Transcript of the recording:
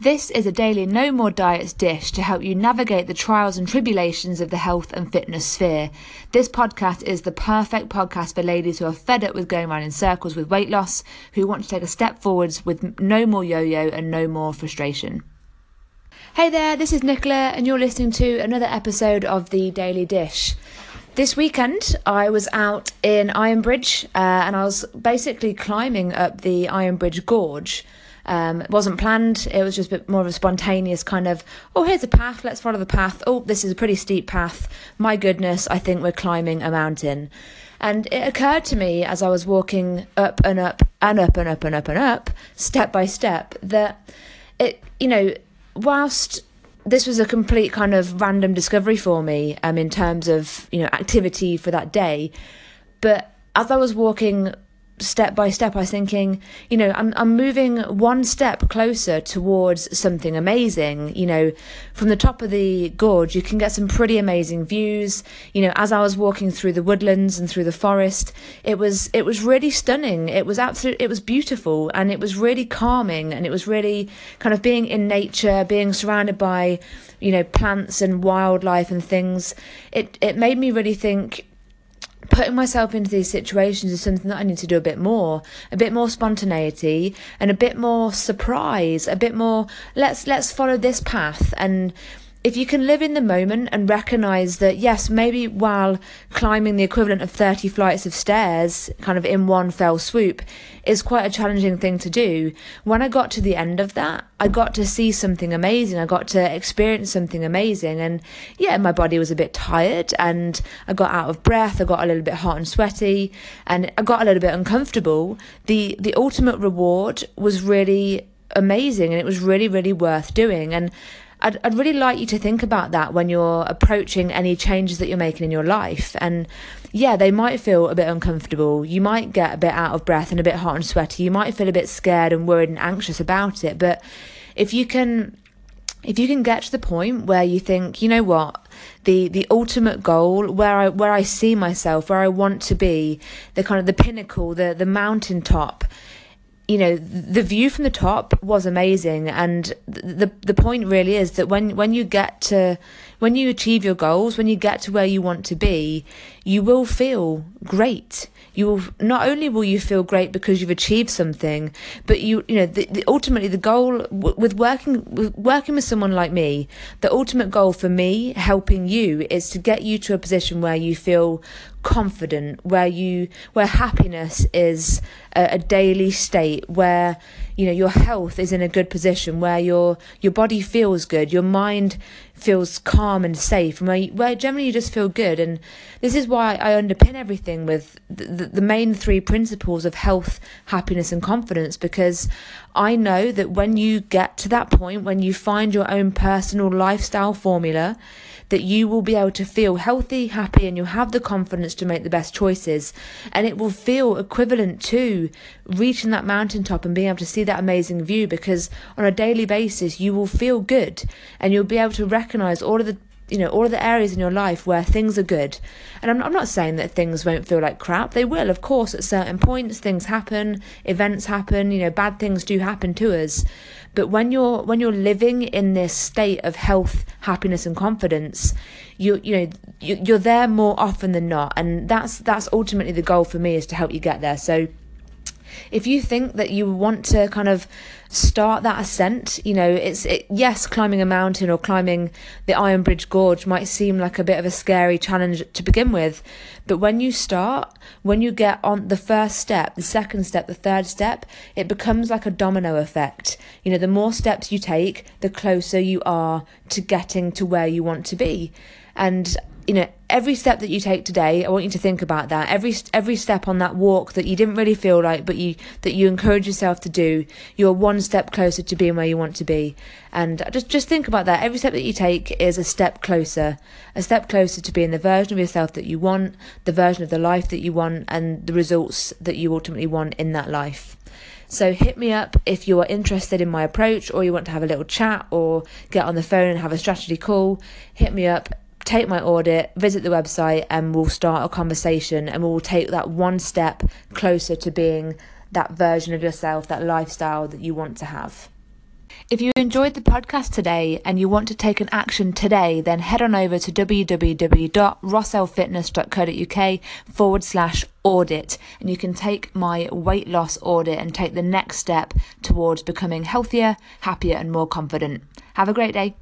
This is a daily No More Diets dish to help you navigate the trials and tribulations of the health and fitness sphere. This podcast is the perfect podcast for ladies who are fed up with going around in circles with weight loss, who want to take a step forwards with no more yo yo and no more frustration. Hey there, this is Nicola, and you're listening to another episode of The Daily Dish. This weekend, I was out in Ironbridge uh, and I was basically climbing up the Ironbridge Gorge. Um, it wasn't planned. It was just a bit more of a spontaneous kind of, oh, here's a path. Let's follow the path. Oh, this is a pretty steep path. My goodness, I think we're climbing a mountain. And it occurred to me as I was walking up and up and up and up and up and up, step by step, that it, you know, whilst this was a complete kind of random discovery for me um, in terms of, you know, activity for that day. But as I was walking step by step, I was thinking, you know, I'm I'm moving one step closer towards something amazing. You know, from the top of the gorge, you can get some pretty amazing views. You know, as I was walking through the woodlands and through the forest, it was it was really stunning. It was absolute. It was beautiful, and it was really calming, and it was really kind of being in nature, being surrounded by, you know, plants and wildlife and things. It it made me really think putting myself into these situations is something that I need to do a bit more, a bit more spontaneity and a bit more surprise, a bit more let's let's follow this path and if you can live in the moment and recognize that, yes, maybe while climbing the equivalent of 30 flights of stairs, kind of in one fell swoop, is quite a challenging thing to do. When I got to the end of that, I got to see something amazing. I got to experience something amazing. And yeah, my body was a bit tired and I got out of breath. I got a little bit hot and sweaty and I got a little bit uncomfortable. The, the ultimate reward was really amazing and it was really, really worth doing. And I'd, I'd really like you to think about that when you're approaching any changes that you're making in your life. And yeah, they might feel a bit uncomfortable. You might get a bit out of breath and a bit hot and sweaty. You might feel a bit scared and worried and anxious about it. But if you can if you can get to the point where you think, you know what, the the ultimate goal, where I where I see myself, where I want to be, the kind of the pinnacle, the the mountaintop, you know the view from the top was amazing. And the the point really is that when when you get to when you achieve your goals when you get to where you want to be you will feel great. You will not only will you feel great because you've achieved something but you you know the, the ultimately the goal w- with working with working with someone like me the ultimate goal for me helping you is to get you to a position where you feel confident, where you where happiness is a, a, daily state, where you know your health is in a good position, where your your body feels good, your mind feels calm and safe, and where where generally you just feel good. And this is why I underpin everything with the, the, the main three principles of health, happiness, and confidence, because I know that when you get to that point, when you find your own personal lifestyle formula that you will be able to feel healthy, happy, and you'll have the confidence to make the best choices. And it will feel equivalent to reaching that mountaintop and being able to see that amazing view because on a daily basis, you will feel good and you'll be able to recognize all of the you know all of the areas in your life where things are good. And I'm, I'm not saying that things won't feel like crap. They will of course at certain points things happen events happen you know bad things do happen to us. But when you're when you're living in this state of health happiness and confidence you you know you, you're there more often than not. And that's that's ultimately the goal for me is to help you get there. So if you think that you want to kind of start that ascent, you know, it's it, yes, climbing a mountain or climbing the Ironbridge Gorge might seem like a bit of a scary challenge to begin with, but when you start, when you get on the first step, the second step, the third step, it becomes like a domino effect. You know, the more steps you take, the closer you are to getting to where you want to be. And you know every step that you take today i want you to think about that every every step on that walk that you didn't really feel like but you that you encourage yourself to do you're one step closer to being where you want to be and just just think about that every step that you take is a step closer a step closer to being the version of yourself that you want the version of the life that you want and the results that you ultimately want in that life so hit me up if you are interested in my approach or you want to have a little chat or get on the phone and have a strategy call. Hit me up take my audit, visit the website, and we'll start a conversation and we'll take that one step closer to being that version of yourself, that lifestyle that you want to have. If you enjoyed the podcast today and you want to take an action today, then head on over to www.rosselfitness.co.uk forward slash audit and you can take my weight loss audit and take the next step towards becoming healthier, happier, and more confident. Have a great day.